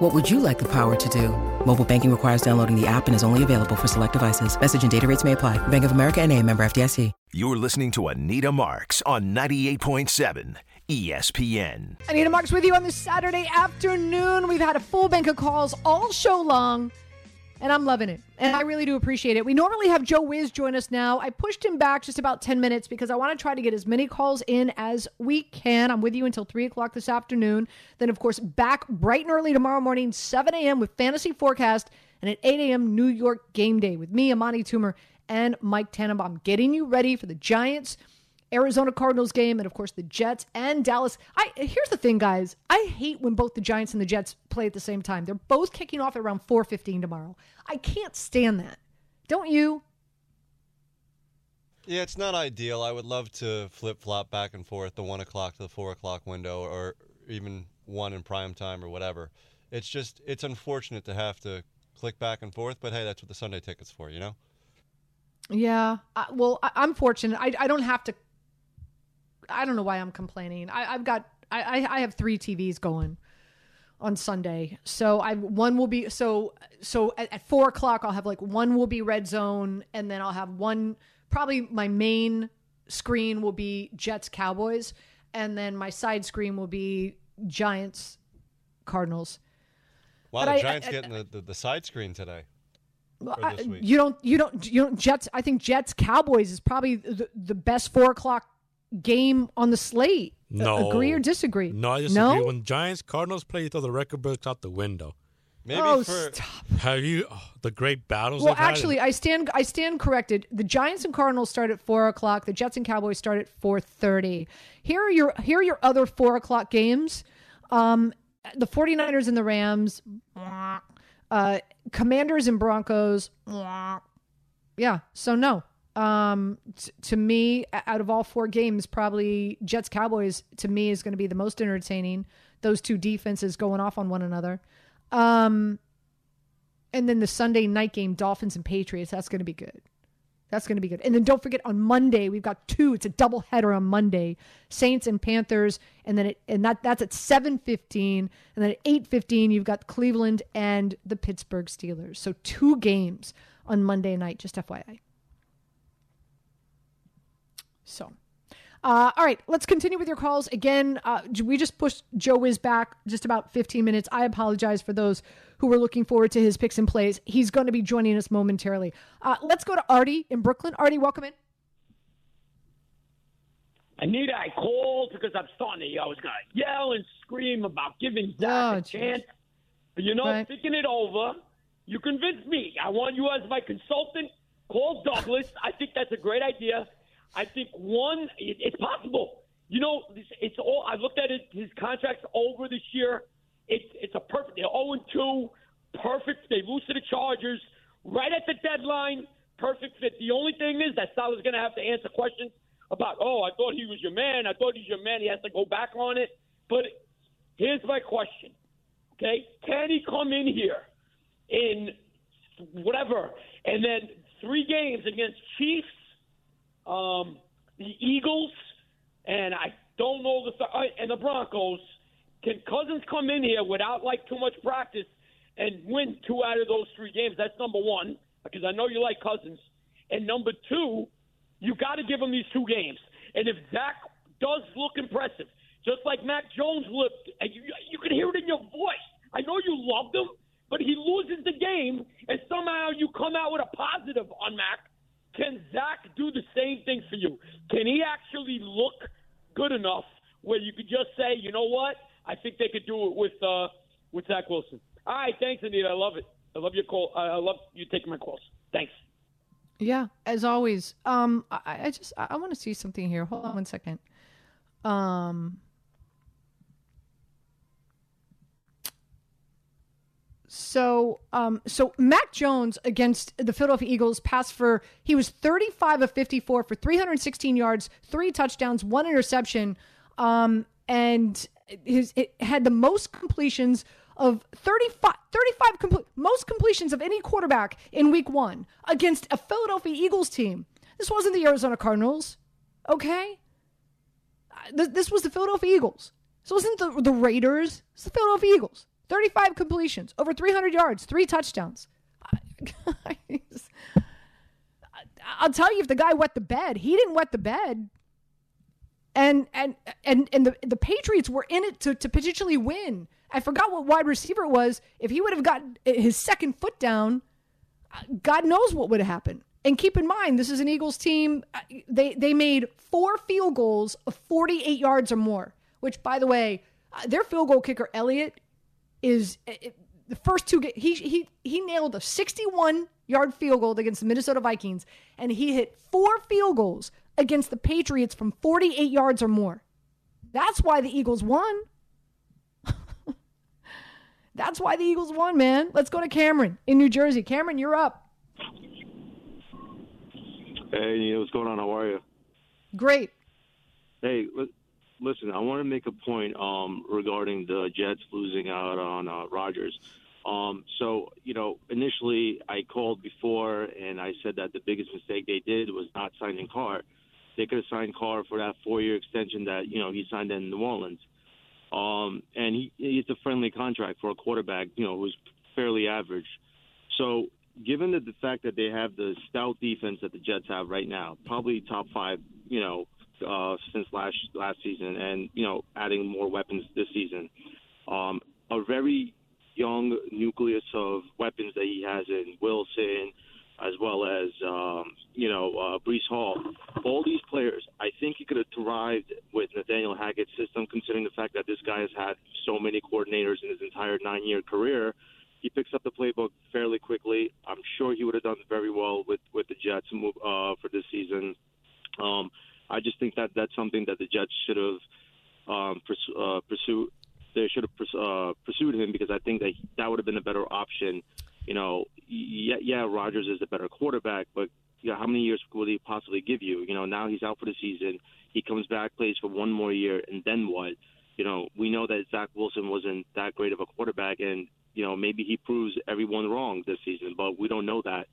What would you like the power to do? Mobile banking requires downloading the app and is only available for select devices. Message and data rates may apply. Bank of America and a member FDIC. You're listening to Anita Marks on 98.7 ESPN. Anita Marks with you on this Saturday afternoon. We've had a full bank of calls all show long, and I'm loving it. And I really do appreciate it. We normally have Joe Wiz join us now. I pushed him back just about 10 minutes because I want to try to get as many calls in as we can. I'm with you until 3 o'clock this afternoon. Then, of course, back bright and early tomorrow morning, 7 a.m. with Fantasy Forecast, and at 8 a.m. New York Game Day with me, Amani Toomer, and Mike Tannenbaum, getting you ready for the Giants Arizona Cardinals game, and of course the Jets and Dallas. I here's the thing, guys. I hate when both the Giants and the Jets play at the same time. They're both kicking off at around 4:15 tomorrow. I can't stand that. Don't you? Yeah, it's not ideal. I would love to flip flop back and forth the one o'clock to the four o'clock window, or even one in prime time or whatever. It's just it's unfortunate to have to click back and forth, but hey, that's what the Sunday ticket's for, you know. Yeah. I, well, I, am fortunate. I, I don't have to I don't know why I'm complaining. I, have got I, I have three TVs going on Sunday. So I one will be so so at, at, four o'clock I'll have like one will be red zone and then I'll have one probably my main screen will be Jets Cowboys and then my side screen will be Giants Cardinals. Wow, but the Giants I, getting the, the, the, side screen today. you don't you don't you don't Jets I think Jets Cowboys is probably the, the best four o'clock game on the slate. No. Agree or disagree? No, I disagree. No? When Giants Cardinals play, you throw the record books out the window. Maybe oh, for stop. have you oh, the great battles? Well, actually, I stand I stand corrected. The Giants and Cardinals start at four o'clock. The Jets and Cowboys start at four thirty. Here are your here are your other four o'clock games. Um, the 49ers and the Rams. Uh, Commanders and Broncos. Yeah. So no, um, t- to me, out of all four games, probably Jets Cowboys to me is going to be the most entertaining. Those two defenses going off on one another. Um, and then the Sunday night game, Dolphins and Patriots. That's going to be good. That's going to be good. And then don't forget on Monday we've got two. It's a double header on Monday, Saints and Panthers, and then it and that that's at seven fifteen, and then at eight fifteen you've got Cleveland and the Pittsburgh Steelers. So two games on Monday night. Just FYI. So, uh, all right, let's continue with your calls. Again, uh, we just pushed Joe Wiz back just about 15 minutes. I apologize for those who were looking forward to his picks and plays. He's going to be joining us momentarily. Uh, let's go to Artie in Brooklyn. Artie, welcome in. Anita, I called because I'm starting to, I was going to yell and scream about giving Zach oh, a chance. But, you know, right. thinking it over, you convinced me. I want you as my consultant. Call Douglas. I think that's a great idea. I think one, it, it's possible. You know, it's all. I looked at it. His contract's over this year. It's it's a perfect. They're zero and two. Perfect. They lose to the Chargers right at the deadline. Perfect fit. The only thing is that Saleh's going to have to answer questions about. Oh, I thought he was your man. I thought he's your man. He has to go back on it. But here's my question. Okay, can he come in here in whatever, and then three games against Chiefs? Um, the Eagles, and I don't know the uh, and the Broncos. Can Cousins come in here without like too much practice and win two out of those three games? That's number one because I know you like Cousins. And number two, you got to give him these two games. And if Zach does look impressive, just like Mac Jones looked, and you, you can hear it in your voice. I know you loved him, but he loses the game, and somehow you come out with a positive on Mac can Zach do the same thing for you? Can he actually look good enough where you could just say, you know what? I think they could do it with uh, with Zach Wilson. All right, thanks, Anita. I love it. I love your call. I love you taking my calls. Thanks. Yeah, as always. Um, I, I just I want to see something here. Hold on one second. Um. So, um, so Mac Jones against the Philadelphia Eagles passed for he was 35 of 54 for 316 yards, three touchdowns, one interception, um, and his it had the most completions of 35, 35 complete, most completions of any quarterback in Week One against a Philadelphia Eagles team. This wasn't the Arizona Cardinals, okay? This, this was the Philadelphia Eagles. This wasn't the the Raiders. It's the Philadelphia Eagles. 35 completions, over 300 yards, three touchdowns. I'll tell you if the guy wet the bed, he didn't wet the bed. And and and and the the Patriots were in it to to potentially win. I forgot what wide receiver it was. If he would have got his second foot down, God knows what would have happened. And keep in mind, this is an Eagles team. They they made four field goals of 48 yards or more. Which, by the way, their field goal kicker Elliott is it, the first two. He he he nailed a 61 yard field goal against the Minnesota Vikings, and he hit four field goals against the Patriots from 48 yards or more. That's why the Eagles won. That's why the Eagles won, man. Let's go to Cameron in New Jersey. Cameron, you're up. Hey, what's going on? How are you? Great. Hey, listen, I want to make a point um, regarding the Jets losing out on uh, Rodgers. Um, so, you know, initially I called before and I said that the biggest mistake they did was not signing Carr. They could have signed Carr for that four-year extension that you know he signed in New Orleans, um, and he it's a friendly contract for a quarterback, you know, who's fairly average. So, given the, the fact that they have the stout defense that the Jets have right now, probably top five, you know, uh, since last last season, and you know adding more weapons this season. Um, a very young nucleus of weapons that he has in Wilson, as well as um, you know uh, Breece Hall. All these players, I think he could have thrived with Nathaniel Hackett's system, considering the fact that this guy has had so many coordinators in his entire nine-year career. He picks up the playbook fairly quickly. I'm sure he would have done very well with with the Jets uh, for this season. Um, I just think that that's something that the Jets should have um, pursu- uh, pursued. They should have pers- uh, pursued him because I think that that would have been a better option. You know, yeah, yeah, Rodgers is a better quarterback, but yeah, how many years will he possibly give you? You know, now he's out for the season. He comes back, plays for one more year, and then what? You know, we know that Zach Wilson wasn't that great of a quarterback, and you know maybe he proves everyone wrong this season, but we don't know that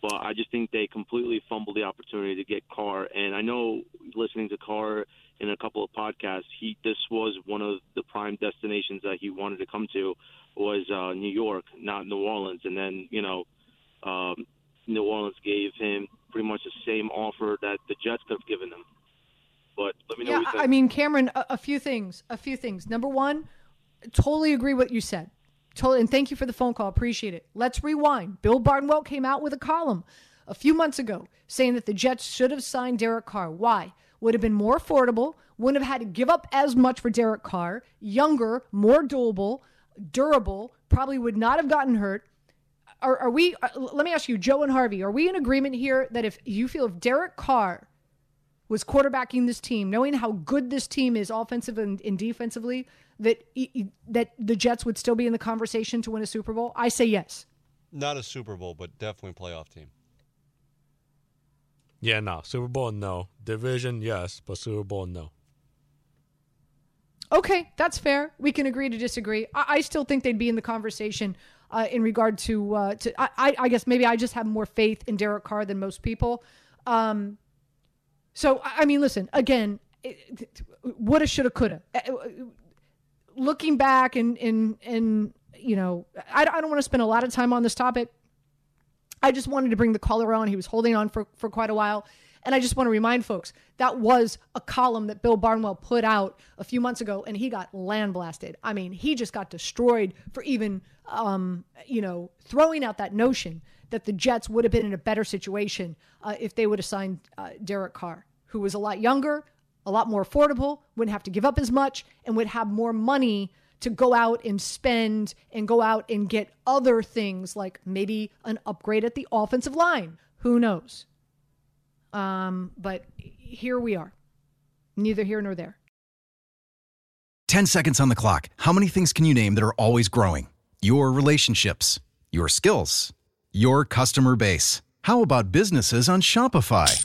but I just think they completely fumbled the opportunity to get Carr. And I know listening to Carr in a couple of podcasts, he this was one of the prime destinations that he wanted to come to was uh, New York, not New Orleans. And then you know, um, New Orleans gave him pretty much the same offer that the Jets could have given him. But let me know. Yeah, I mean, Cameron, a, a few things. A few things. Number one, totally agree what you said. Totally, and thank you for the phone call. Appreciate it. Let's rewind. Bill Barnwell came out with a column a few months ago saying that the Jets should have signed Derek Carr. Why? Would have been more affordable, wouldn't have had to give up as much for Derek Carr, younger, more doable, durable, probably would not have gotten hurt. Are, are we, uh, let me ask you, Joe and Harvey, are we in agreement here that if you feel if Derek Carr was quarterbacking this team, knowing how good this team is offensive and, and defensively, that that the Jets would still be in the conversation to win a Super Bowl? I say yes. Not a Super Bowl, but definitely playoff team. Yeah, no. Super Bowl, no. Division, yes, but Super Bowl, no. Okay, that's fair. We can agree to disagree. I, I still think they'd be in the conversation uh, in regard to uh, to. I, I guess maybe I just have more faith in Derek Carr than most people. Um, so I mean, listen again. Woulda, shoulda, coulda looking back and and and you know, I, I don't want to spend a lot of time on this topic. I just wanted to bring the caller on. He was holding on for for quite a while. And I just want to remind folks that was a column that Bill Barnwell put out a few months ago, and he got land blasted. I mean, he just got destroyed for even, um, you know, throwing out that notion that the Jets would have been in a better situation uh, if they would have signed uh, Derek Carr, who was a lot younger, a lot more affordable, wouldn't have to give up as much, and would have more money to go out and spend and go out and get other things like maybe an upgrade at the offensive line. Who knows? Um, but here we are. Neither here nor there. 10 seconds on the clock. How many things can you name that are always growing? your relationships, your skills, your customer base. How about businesses on Shopify?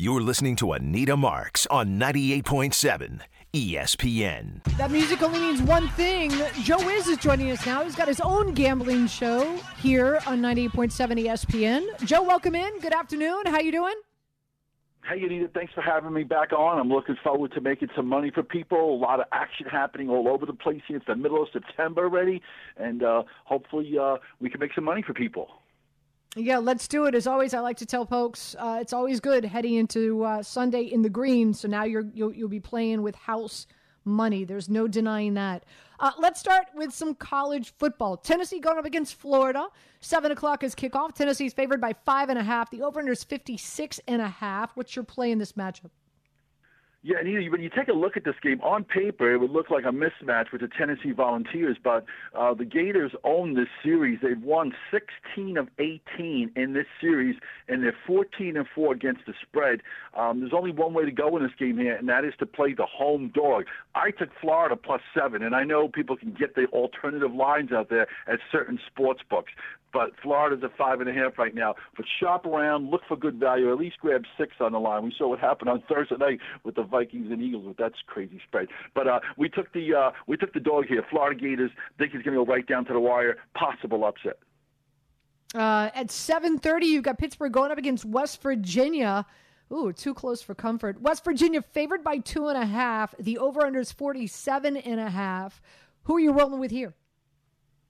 You're listening to Anita Marks on 98.7 ESPN. That music only means one thing. Joe Wiz is joining us now. He's got his own gambling show here on 98.7 ESPN. Joe, welcome in. Good afternoon. How you doing? Hey, Anita, thanks for having me back on. I'm looking forward to making some money for people. A lot of action happening all over the place here. It's the middle of September already, and uh, hopefully uh, we can make some money for people. Yeah, let's do it. As always, I like to tell folks uh, it's always good heading into uh, Sunday in the green. So now you're you'll, you'll be playing with house money. There's no denying that. Uh, let's start with some college football. Tennessee going up against Florida. Seven o'clock is kickoff. Tennessee's favored by five and a half. The over under is 56 and a half. What's your play in this matchup? Yeah, and you, when you take a look at this game on paper, it would look like a mismatch with the Tennessee Volunteers, but uh, the Gators own this series. They've won 16 of 18 in this series, and they're 14 and four against the spread. Um, there's only one way to go in this game here, and that is to play the home dog. I took Florida plus seven, and I know people can get the alternative lines out there at certain sports books but Florida's at five and a half right now. But shop around, look for good value. At least grab six on the line. We saw what happened on Thursday night with the Vikings and Eagles. But that's crazy spread. But uh, we took the uh, we took the dog here. Florida Gators. Think he's going to go right down to the wire. Possible upset. Uh, at 7:30, you've got Pittsburgh going up against West Virginia. Ooh, too close for comfort. West Virginia favored by two and a half. The over/under is 47 and a half. Who are you rolling with here?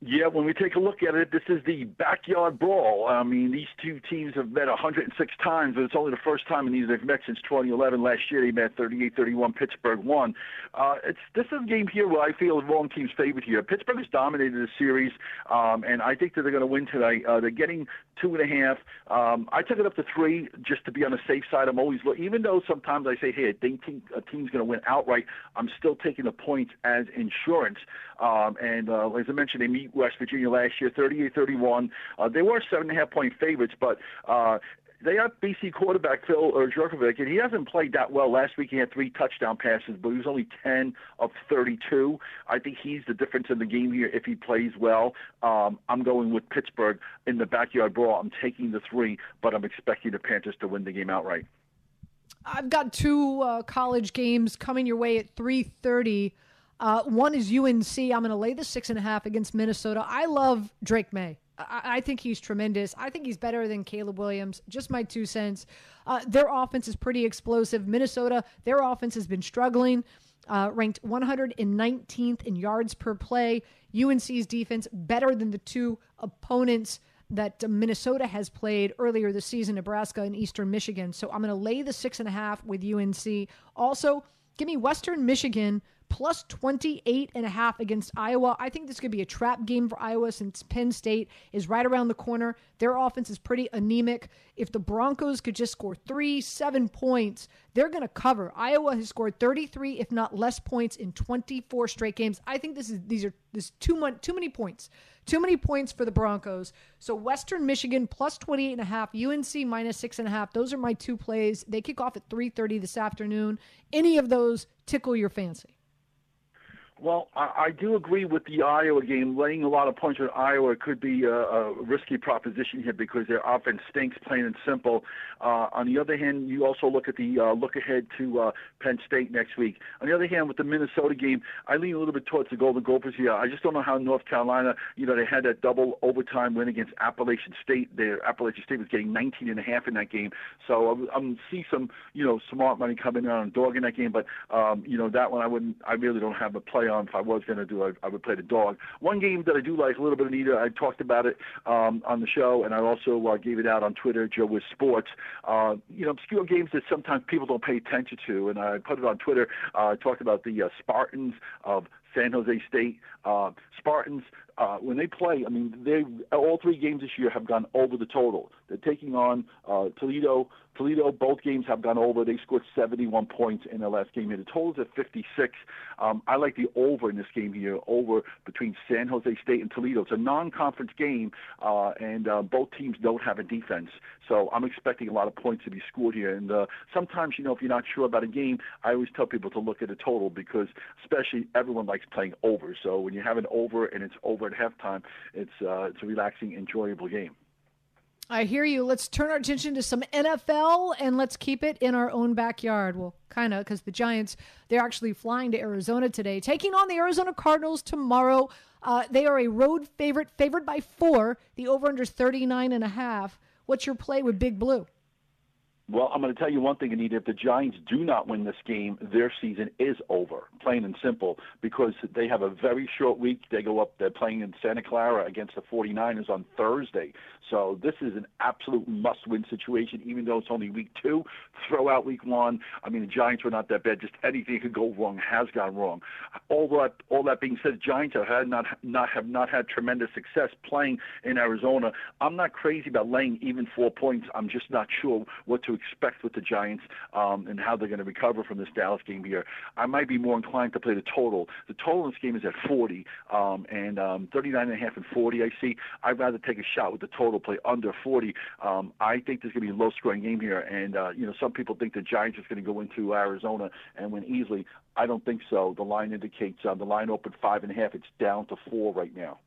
Yeah, when we take a look at it, this is the backyard brawl. I mean, these two teams have met 106 times, but it's only the first time in these they've met since 2011. Last year they met 38-31. Pittsburgh won. Uh, it's this is a game here where I feel the wrong team's favored here. Pittsburgh has dominated the series, um, and I think that they're going to win tonight. Uh, they're getting two and a half. Um, I took it up to three just to be on the safe side. I'm always even though sometimes I say, hey, I think a team's going to win outright. I'm still taking the points as insurance. Um, and uh, as I mentioned, they meet West Virginia last year, 38-31. Uh, they were seven and a half point favorites, but uh, they have BC quarterback Phil Jurkovec, and he hasn't played that well. Last week he had three touchdown passes, but he was only 10 of 32. I think he's the difference in the game here if he plays well. Um, I'm going with Pittsburgh in the backyard brawl. I'm taking the three, but I'm expecting the Panthers to win the game outright. I've got two uh, college games coming your way at 3:30. Uh, one is UNC. I'm going to lay the six and a half against Minnesota. I love Drake Maye. I, think he's tremendous. I think he's better than Caleb Williams. Just my two cents. Uh, their offense is pretty explosive. Minnesota, their offense has been struggling. Uh, ranked 119th in yards per play. UNC's defense better than the two opponents that Minnesota has played earlier this season, Nebraska and Eastern Michigan. So I'm going to lay the six and a half with UNC. Also, give me Western Michigan plus 28 and a half against Iowa. I think this could be a trap game for Iowa since Penn State is right around the corner. Their offense is pretty anemic. If the Broncos could just score three, seven points, they're going to cover. Iowa has scored 33, if not less, points in 24 straight games. I think this is these are this too much, too many points, too many points for the Broncos. So Western Michigan plus 28 and a half, UNC minus six and a half. Those are my two plays. They kick off at 3:30 this afternoon. Any of those tickle your fancy? Well, I, I do agree with the Iowa game. Laying a lot of points with Iowa could be a, a risky proposition here because their offense stinks, plain and simple. Uh, on the other hand, you also look at the uh, look ahead to uh, Penn State next week. On the other hand, with the Minnesota game, I lean a little bit towards the Golden Gophers here. I just don't know how North Carolina, you know, they had that double overtime win against Appalachian State. Their Appalachian State was getting 19 and a half in that game, so I'm, I'm see some, you know, smart money coming in on dog in that game. But um, you know, that one I wouldn't. I really don't have a play on. If I was going to do it, I would play the dog. One game that I do like a little bit, Anita, I talked about it um, on the show, and I also uh, gave it out on Twitter, Joe Wiz Sports. Uh, you know, obscure games that sometimes people don't pay attention to, and I put it on Twitter. Uh, I talked about the uh, Spartans of San Jose State. Uh, Spartans, uh, when they play, I mean, they all three games this year have gone over the total. They're taking on uh, Toledo, Toledo, both games have gone over. They scored 71 points in their last game. And the total is at 56. Um, I like the over in this game here, over between San Jose State and Toledo. It's a non-conference game, uh, and uh, both teams don't have a defense. So I'm expecting a lot of points to be scored here. And uh, sometimes, you know, if you're not sure about a game, I always tell people to look at the total because, especially, everyone likes playing over. So when you have an over and it's over at halftime, it's uh, it's a relaxing, enjoyable game. I hear you. Let's turn our attention to some NFL and let's keep it in our own backyard. Well, kind of, because the Giants, they're actually flying to Arizona today, taking on the Arizona Cardinals tomorrow. Uh, they are a road favorite, favored by four. The over under is 39 and a half. What's your play with Big Blue? Well, I'm going to tell you one thing, Anita. If the Giants do not win this game, their season is over, plain and simple, because they have a very short week. They go up, they're playing in Santa Clara against the 49ers on Thursday. So this is an absolute must win situation, even though it's only week two. Throw out week one. I mean, the Giants were not that bad. Just anything could go wrong has gone wrong. All that, all that being said, Giants have had not, not, have not had tremendous success playing in Arizona. I'm not crazy about laying even four points. I'm just not sure what to expect with the Giants um, and how they're going to recover from this Dallas game here. I might be more inclined to play the total. The total in this game is at 40 um, and um, 39 and a half and 40. I see. I'd rather take a shot with the total play under 40. Um, I think there's going to be a low-scoring game here, and uh, you know some people think the Giants is going to go into Arizona and win easily. I don't think so. The line indicates uh, the line opened five and a half. It's down to four right now.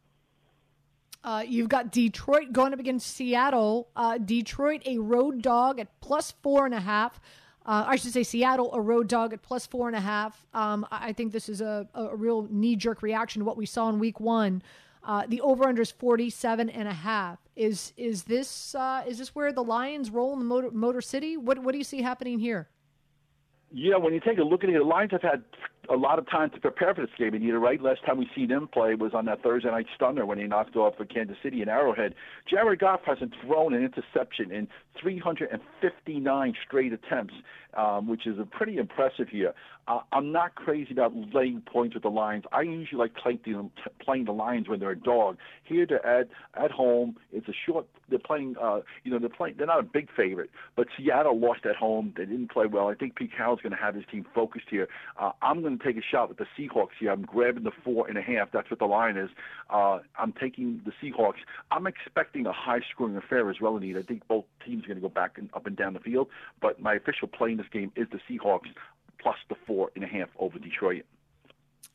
Uh, you've got Detroit going up against Seattle. Uh, Detroit, a road dog at plus four and a half. Uh, I should say Seattle, a road dog at plus four and a half. Um, I think this is a, a real knee jerk reaction to what we saw in week one. Uh, the over under is 47 and a half. Is is this uh, is this where the Lions roll in the Motor, Motor City? What what do you see happening here? Yeah, when you take a look at it, the Lions have had a lot of time to prepare for this game. And you're right. Last time we see them play was on that Thursday night stunner when he knocked off for Kansas City in Arrowhead. Jared Goff hasn't thrown an interception in 359 straight attempts, um, which is a pretty impressive here. Uh, I'm not crazy about laying points with the Lions. I usually like playing the, playing the Lions when they're a dog. Here they're at at home. It's a short. They're playing. Uh, you know, they're playing. They're not a big favorite, but Seattle lost at home. They didn't play well. I think Pete Carroll's going to have his team focused here. Uh, I'm going to take a shot with the Seahawks here. I'm grabbing the four and a half. That's what the line is. Uh, I'm taking the Seahawks. I'm expecting a high-scoring affair as well, Anita. I think both teams are going to go back and up and down the field. But my official play in this game is the Seahawks plus the four and a half over Detroit.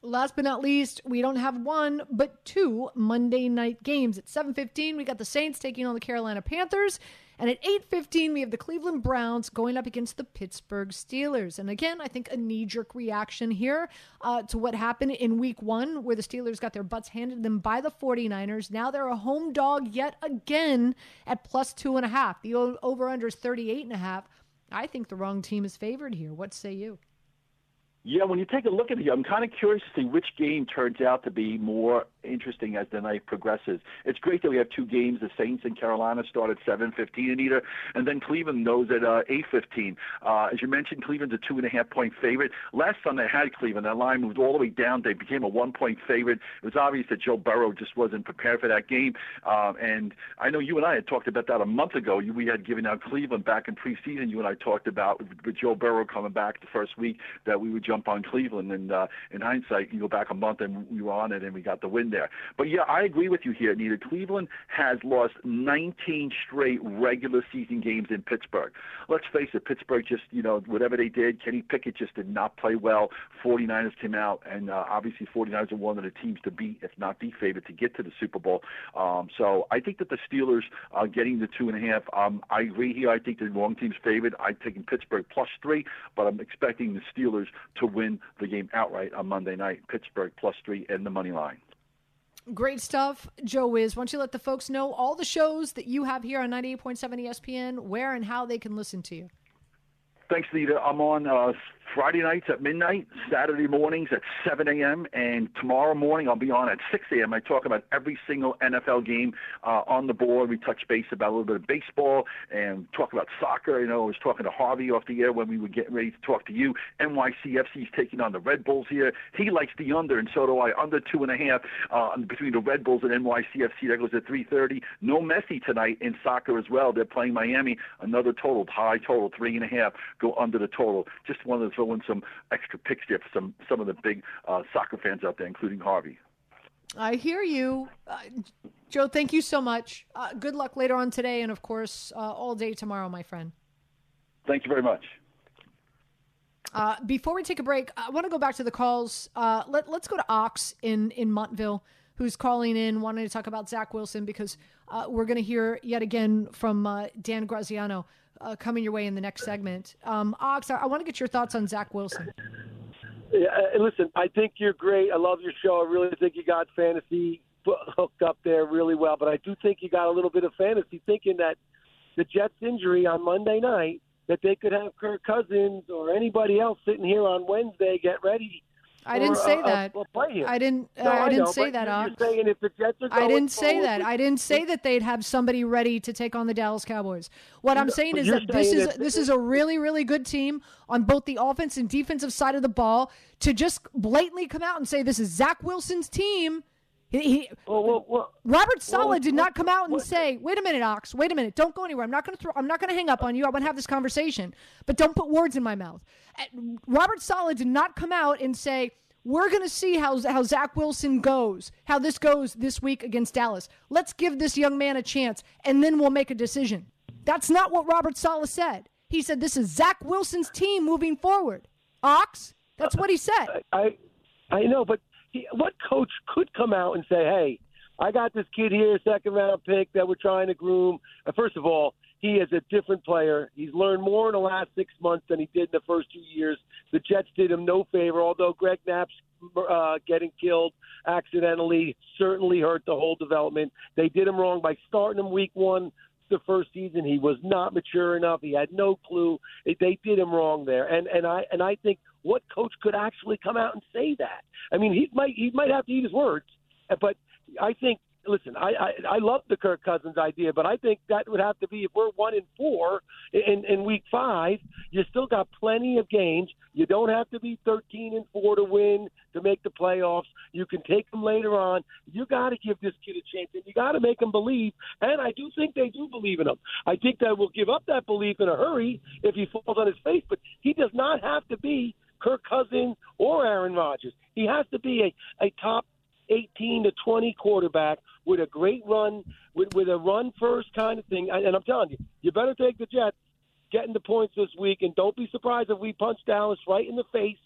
Last but not least, we don't have one but two Monday night games. At 7:15, we got the Saints taking on the Carolina Panthers, and at 8:15, we have the Cleveland Browns going up against the Pittsburgh Steelers. And again, I think a knee-jerk reaction here uh, to what happened in Week One, where the Steelers got their butts handed them by the 49ers. Now they're a home dog yet again at plus two and a half. The over/under is 38 and a half. I think the wrong team is favored here. What say you? Yeah, when you take a look at it, I'm kind of curious to see which game turns out to be more interesting as the night progresses. It's great that we have two games. The Saints and Carolina start at 7:15 in either, and then Cleveland knows at uh, 8:15. Uh, as you mentioned, Cleveland's a two and a half point favorite. Last time they had Cleveland, that line moved all the way down. They became a one point favorite. It was obvious that Joe Burrow just wasn't prepared for that game. Um, and I know you and I had talked about that a month ago. We had given out Cleveland back in preseason. You and I talked about with Joe Burrow coming back the first week that we would jump jump on Cleveland. And uh, in hindsight, you go back a month and we were on it and we got the win there. But yeah, I agree with you here, Anita. Cleveland has lost 19 straight regular season games in Pittsburgh. Let's face it, Pittsburgh just, you know, whatever they did, Kenny Pickett just did not play well. 49ers came out, and uh, obviously 49ers are one of the teams to beat, if not the favorite, to get to the Super Bowl. Um, so I think that the Steelers are getting the two and a half. Um, I agree here. I think the wrong team's favored. I'm taking Pittsburgh plus three, but I'm expecting the Steelers to win the game outright on Monday night. Pittsburgh plus three and the money line. Great stuff, Joe Wiz. Why don't you let the folks know all the shows that you have here on 98.7 ESPN, where and how they can listen to you? Thanks, Lita. I'm on uh, Friday nights at midnight, Saturday mornings at 7 a.m., and tomorrow morning I'll be on at 6 a.m. I talk about every single NFL game uh, on the board. We touch base about a little bit of baseball and talk about soccer. You know, I was talking to Harvey off the air when we were getting ready to talk to you. NYCFC is taking on the Red Bulls here. He likes the under, and so do I. Under two and a half uh, between the Red Bulls and NYCFC. That goes at 3:30. No Messi tonight in soccer as well. They're playing Miami. Another total, high total, three and a half. Go under the total. Just one of throw in some extra picks there for some some of the big uh, soccer fans out there, including Harvey. I hear you, uh, Joe. Thank you so much. Uh, good luck later on today, and of course, uh, all day tomorrow, my friend. Thank you very much. Uh, before we take a break, I want to go back to the calls. Uh, let, us go to Ox in in Montville, who's calling in, wanting to talk about Zach Wilson because we're going to hear yet again from Dan Graziano uh, coming your way in the next segment. Um, Ox, I, I want to get your thoughts on Zach Wilson. Yeah, listen, I think you're great. I love your show. I really think you got fantasy hooked up there really well. But I do think you got a little bit of fantasy thinking that the Jets' injury on Monday night that they could have Kirk Cousins or anybody else sitting here on Wednesday get ready I didn't say that. I didn't. Uh, no, I, didn't say that. You're, you're saying if the Jets are I didn't say that. I didn't say that they'd have somebody ready to take on the Dallas Cowboys. What I'm saying is that this is this is a really really good team on both the offense and defensive side of the ball. To just blatantly come out and say this is Zach Wilson's team. He, he, well, well, well, Robert Saleh did not come out and say, "Wait a minute, Ox. Wait a minute. Don't go anywhere. I'm not going to throw. I'm not going to hang up on you. I want to have this conversation, but don't put words in my mouth." Uh, Robert Saleh did not come out and say, we're going to see how, how Zach Wilson goes, how this goes this week against Dallas. Let's give this young man a chance, and then we'll make a decision. That's not what Robert Saleh said. He said this is Zach Wilson's team moving forward. Ox, that's what he said. I, I know, but what coach could come out and say, hey, I got this kid here, second round pick that we're trying to groom. Uh, first of all, he is a different player. He's learned more in the last six months than he did in the first two years. The Jets did him no favor, although Greg Knapp's uh, getting killed accidentally certainly hurt the whole development. They did him wrong by starting him week one the first season. He was not mature enough. He had no clue. They did him wrong there. And and I and I think what coach could actually come out and say that? I mean, he might he might have to eat his words, but I think listen, I, I I love the Kirk Cousins idea, but I think that would have to be if we're one in four in in week five. You still got plenty of games. You don't have to be thirteen and four to win to make the playoffs. You can take them later on. You got to give this kid a chance, and you got to make him believe. And I do think they do believe in him. I think that will give up that belief in a hurry if he falls on his face. But he does not have to be Kirk Cousins or Aaron Rodgers. He has to be a, a top 18 to 20 quarterback with a great run, with, with a run first kind of thing. And I'm telling you, you better take the Jets getting the points this week, and don't be surprised if we punch Dallas right in the face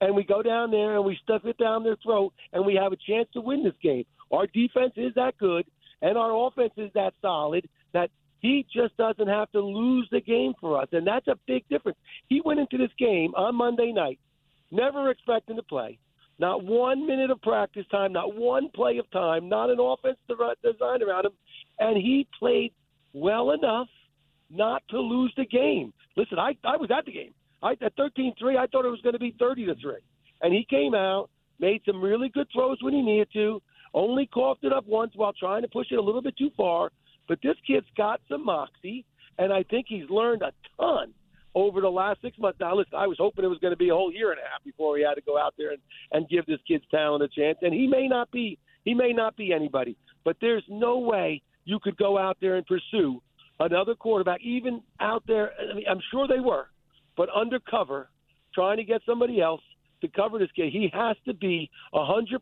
and we go down there and we stuff it down their throat and we have a chance to win this game. Our defense is that good and our offense is that solid that he just doesn't have to lose the game for us, and that's a big difference. He went into this game on Monday night never expecting to play. Not one minute of practice time, not one play of time, not an offense designed around him, and he played well enough not to lose the game. Listen, I I was at the game. I at 13-3, I thought it was going to be 30 to 3. And he came out, made some really good throws when he needed to, only coughed it up once while trying to push it a little bit too far. But this kid's got some moxie, and I think he's learned a ton over the last six months. Now, listen, I was hoping it was going to be a whole year and a half before he had to go out there and, and give this kid's talent a chance. And he may not be he may not be anybody, but there's no way you could go out there and pursue another quarterback, even out there. I mean, I'm sure they were, but undercover, trying to get somebody else to cover this kid. He has to be 100%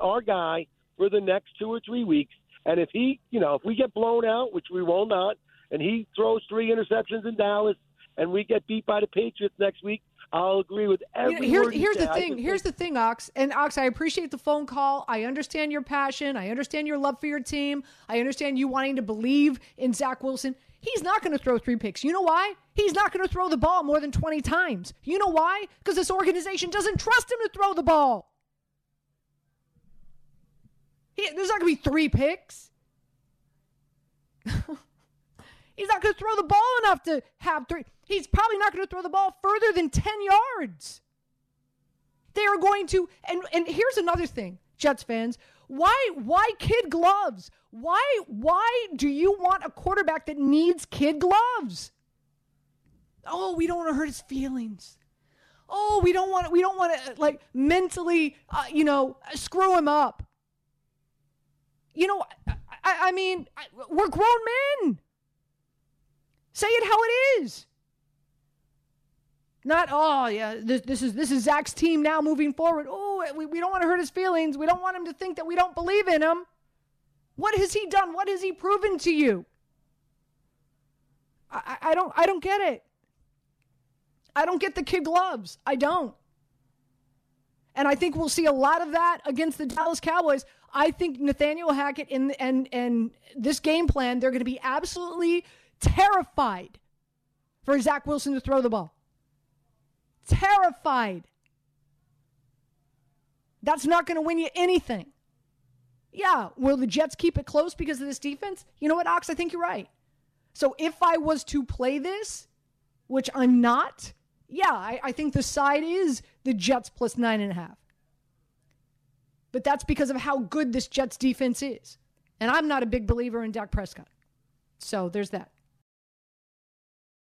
our guy for the next two or three weeks. And if he, you know, if we get blown out, which we will not, and he throws three interceptions in Dallas, and we get beat by the Patriots next week, I'll agree with every you know, here's, word here's say. the thing. Here's the thing, Ox. And Ox, I appreciate the phone call. I understand your passion. I understand your love for your team. I understand you wanting to believe in Zach Wilson. He's not going to throw three picks. You know why? He's not going to throw the ball more than 20 times. You know why? Because this organization doesn't trust him to throw the ball. He, there's not going to be three picks. He's not going to throw the ball enough to have three. He's probably not going to throw the ball further than 10 yards. They are going to and and here's another thing, Jets fans. Why why kid gloves? Why why do you want a quarterback that needs kid gloves? Oh, we don't want to hurt his feelings. Oh, we don't want to, we don't want to like mentally, uh, you know, screw him up. You know, I, I mean, we're grown men. Say it how it is. Not oh yeah, this, this is this is Zach's team now moving forward. Oh, we, we don't want to hurt his feelings. We don't want him to think that we don't believe in him. What has he done? What has he proven to you? I, I don't I don't get it. I don't get the kid gloves. I don't. And I think we'll see a lot of that against the Dallas Cowboys. I think Nathaniel Hackett and and and this game plan, they're going to be absolutely terrified for Zach Wilson to throw the ball terrified. That's not going to win you anything. Yeah, will the Jets keep it close because of this defense? You know what, Ox? I think you're right. So if I was to play this, which I'm not, yeah, I, I think the side is the Jets plus nine and a half. But that's because of how good this Jets defense is. And I'm not a big believer in Dak Prescott. So there's that.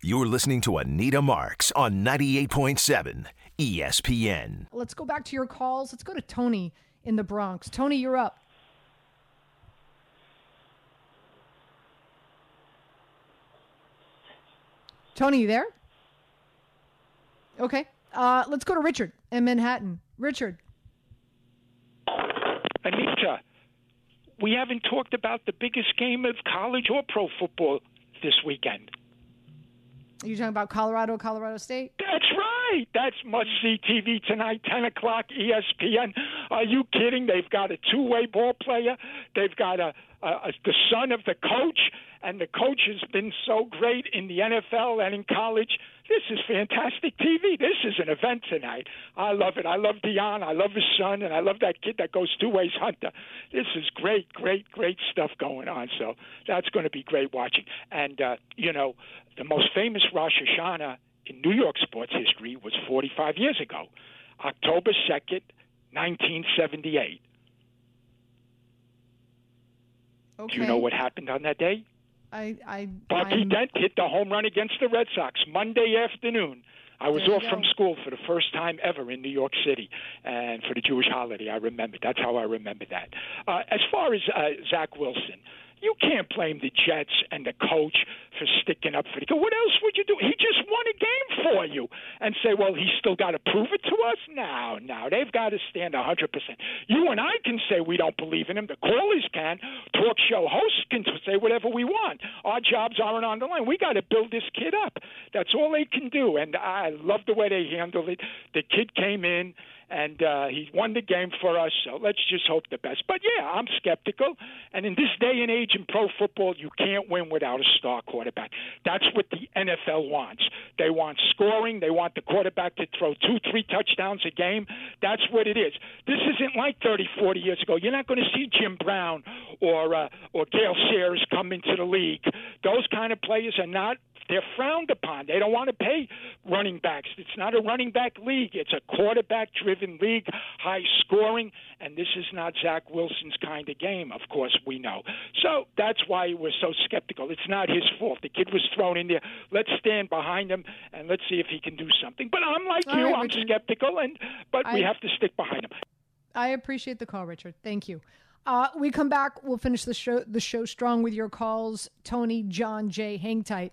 You're listening to Anita Marks on 98.7 ESPN. Let's go back to your calls. Let's go to Tony in the Bronx. Tony, you're up. Tony, you there? Okay. Uh, let's go to Richard in Manhattan. Richard. Anita, we haven't talked about the biggest game of college or pro football this weekend. Are you talking about Colorado, Colorado State? That's right. That's must see TV tonight, 10 o'clock, ESPN. Are you kidding? They've got a two way ball player. They've got a, a, a the son of the coach, and the coach has been so great in the NFL and in college. This is fantastic TV. This is an event tonight. I love it. I love Deion. I love his son, and I love that kid that goes two ways, Hunter. This is great, great, great stuff going on. So that's going to be great watching. And uh, you know, the most famous Rosh Hashanah in New York sports history was 45 years ago. October 2nd, 1978. Okay. Do you know what happened on that day? I, I, Bucky I'm- Dent hit the home run against the Red Sox Monday afternoon. I was off from school for the first time ever in New York City, and for the Jewish holiday, I remember. That's how I remember that. Uh, as far as uh, Zach Wilson, you can't blame the Jets and the coach for sticking up for the. What else would you do? He just won a game for you, and say, "Well, he's still got to prove it to us." No, no, they've got to stand a hundred percent. You and I can say we don't believe in him. The callers can. Talk show hosts can say whatever we want. Our jobs aren't on the line. We got to build this kid up. That's all they can do, and I love the way they handled it. The kid came in and uh, he won the game for us. So let's just hope the best. But yeah, I'm skeptical. And in this day and age in pro football, you can't win without a star quarterback. That's what the NFL wants. They want scoring. They want the quarterback to throw two, three touchdowns a game. That's what it is. This isn't like 30, 40 years ago. You're not going to see Jim Brown or uh, or Gale Sayers come into the league. Those kind of players are not they're frowned upon. They don't want to pay running backs. It's not a running back league. It's a quarterback driven league, high scoring, and this is not Zach Wilson's kind of game, of course, we know. So that's why we're so skeptical. It's not his fault. The kid was thrown in there. Let's stand behind him and let's see if he can do something. But I'm like All you, right, I'm Richard. skeptical and but we have to stick behind him. I appreciate the call, Richard. Thank you. Uh, we come back. We'll finish the show the show strong with your calls. Tony, John, Jay, hang tight.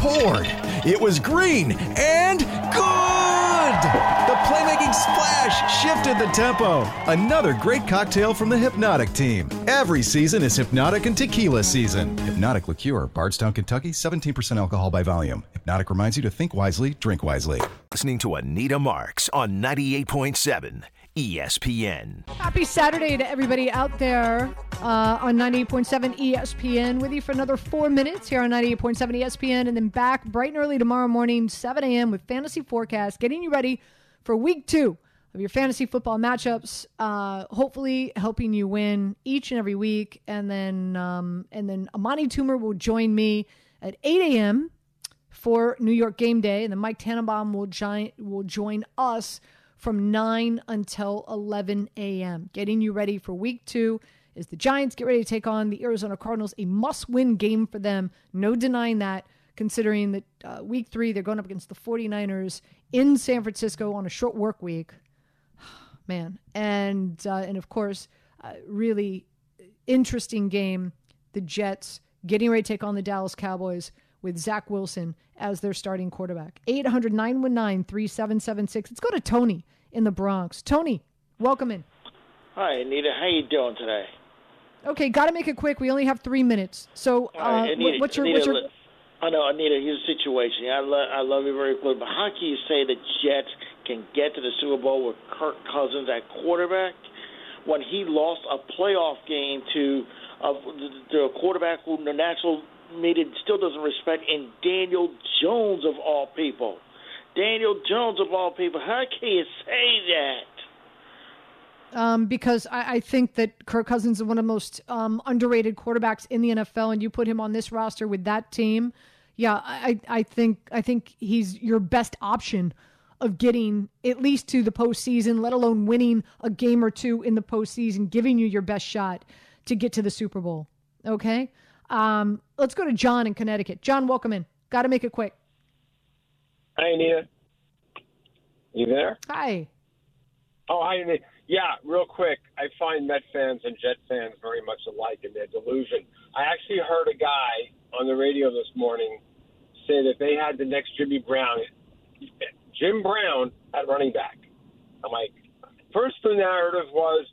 poured. It was green and good! The playmaking splash shifted the tempo. Another great cocktail from the Hpnotiq team. Every season is Hpnotiq and Tequila season. Hpnotiq Liqueur, Bardstown, Kentucky, 17% alcohol by volume. Hpnotiq reminds you to think wisely, drink wisely. listening to Anita Marks on 98.7 ESPN. Happy Saturday to everybody out there uh, on 98.7 ESPN with you for another four minutes here on 98.7 ESPN and then back bright and early tomorrow morning, 7 a.m. with Fantasy Forecast, getting you ready for week two of your fantasy football matchups. Uh, hopefully, helping you win each and every week. And then, um, and then Amani Toomer will join me at 8 a.m. for New York Game Day, and then Mike Tannenbaum will join will join us from 9 until 11 a.m. Getting you ready for week two is the Giants get ready to take on the Arizona Cardinals, a must-win game for them. No denying that, considering that uh, week three they're going up against the 49ers in San Francisco on a short work week. Man, and uh, and of course, uh, really interesting game. The Jets getting ready to take on the Dallas Cowboys with Zach Wilson as their starting quarterback. 800 919 3776. Let's go to Tony in the Bronx. Tony, welcome in. Hi, Anita. How you doing today? Okay, got to make it quick. We only have three minutes. So, uh, right, Anita, what's your Anita, what's your I know, Anita. Here's the situation. I love, I love you very close, but how can you say the Jets can get to the Super Bowl with Kirk Cousins at quarterback when he lost a playoff game to uh, to a quarterback who the national media still doesn't respect, and Daniel Jones of all people. Daniel Jones of all people. How can you say that? Um, because I, I, think that Kirk Cousins is one of the most um, underrated quarterbacks in the NFL, and you put him on this roster with that team. Yeah, I, I think I think he's your best option of getting at least to the postseason, let alone winning a game or two in the postseason, giving you your best shot to get to the Super Bowl. Okay, um, let's go to John in Connecticut. John, welcome in. Got to make it quick. Hi, Anita. You there? Hi. Oh, hi, Anita. Yeah, real quick. I find Met fans and Jet fans very much alike in their delusion. I actually heard a guy on the radio this morning say that they had the next Jimmy Brown, Jim Brown at running back. I'm like, first the narrative was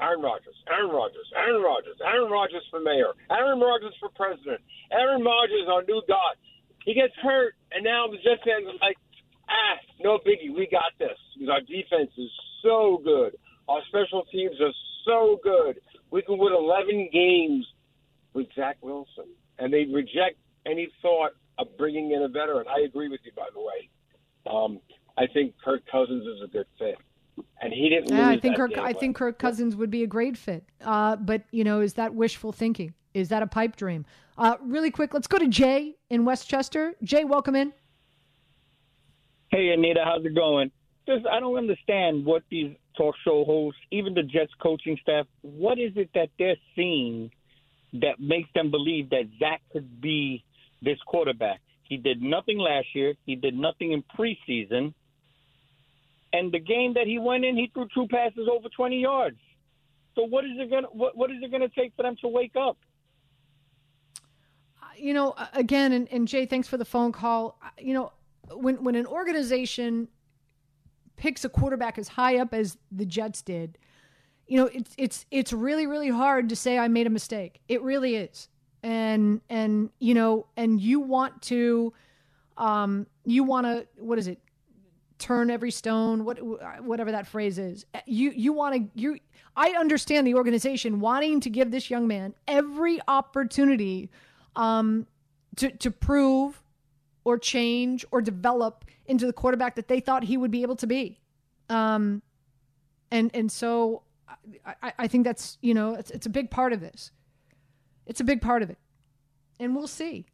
Aaron Rodgers, Aaron Rodgers, Aaron Rodgers, Aaron Rodgers for mayor, Aaron Rodgers for president, Aaron Rodgers our new god. He gets hurt, and now the Jets fans are like, ah, no biggie, we got this. Because our defense is so good. Our special teams are so good. We can win 11 games with Zach Wilson. And they reject any thought of bringing in a veteran. I agree with you, by the way. Um, I think Kirk Cousins is a good fit, and he didn't. Yeah, I think Kirk. I think Kirk Cousins would be a great fit. Uh, but you know, is that wishful thinking? Is that a pipe dream? Uh, really quick, let's go to Jay in Westchester. Jay, welcome in. Hey, Anita, how's it going? Just I don't understand what these talk show hosts, even the Jets coaching staff, what is it that they're seeing that makes them believe that Zach could be this quarterback? He did nothing last year. He did nothing in preseason. And the game that he went in, he threw two passes over 20 yards. So what is it gonna what, what is it gonna take for them to wake up? Uh, you know, again, and, and Jay, thanks for the phone call. Uh, you know, when when an organization picks a quarterback as high up as the Jets did, you know, it's it's it's really really hard to say I made a mistake. It really is. And and you know, and you want to um you want to what is it? turn every stone what whatever that phrase is you you want to you I understand the organization wanting to give this young man every opportunity um to to prove or change or develop into the quarterback that they thought he would be able to be. Um, and and so I, I think that's you know it's it's a big part of this. It's a big part of it, and we'll see,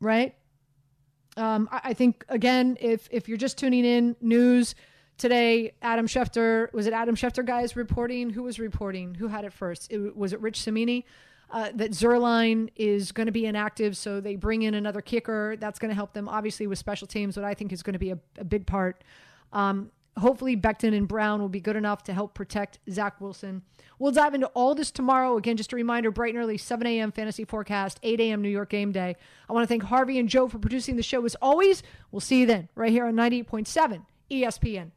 right? Um, I, I think again, if if you're just tuning in, news today, Adam Schefter was it Adam Schefter guys reporting? Who was reporting? Who had it first? It, was it Rich Cimini? Uh, that Zuerlein is going to be inactive, so they bring in another kicker. That's going to help them, obviously, with special teams, what I think is going to be a, a big part. Um, hopefully, Becton and Brown will be good enough to help protect Zach Wilson. We'll dive into all this tomorrow. Again, just a reminder bright and early, 7 a.m. fantasy forecast, 8 a.m. New York game day. I want to thank Harvey and Joe for producing the show as always. We'll see you then, right here on 98.7 ESPN.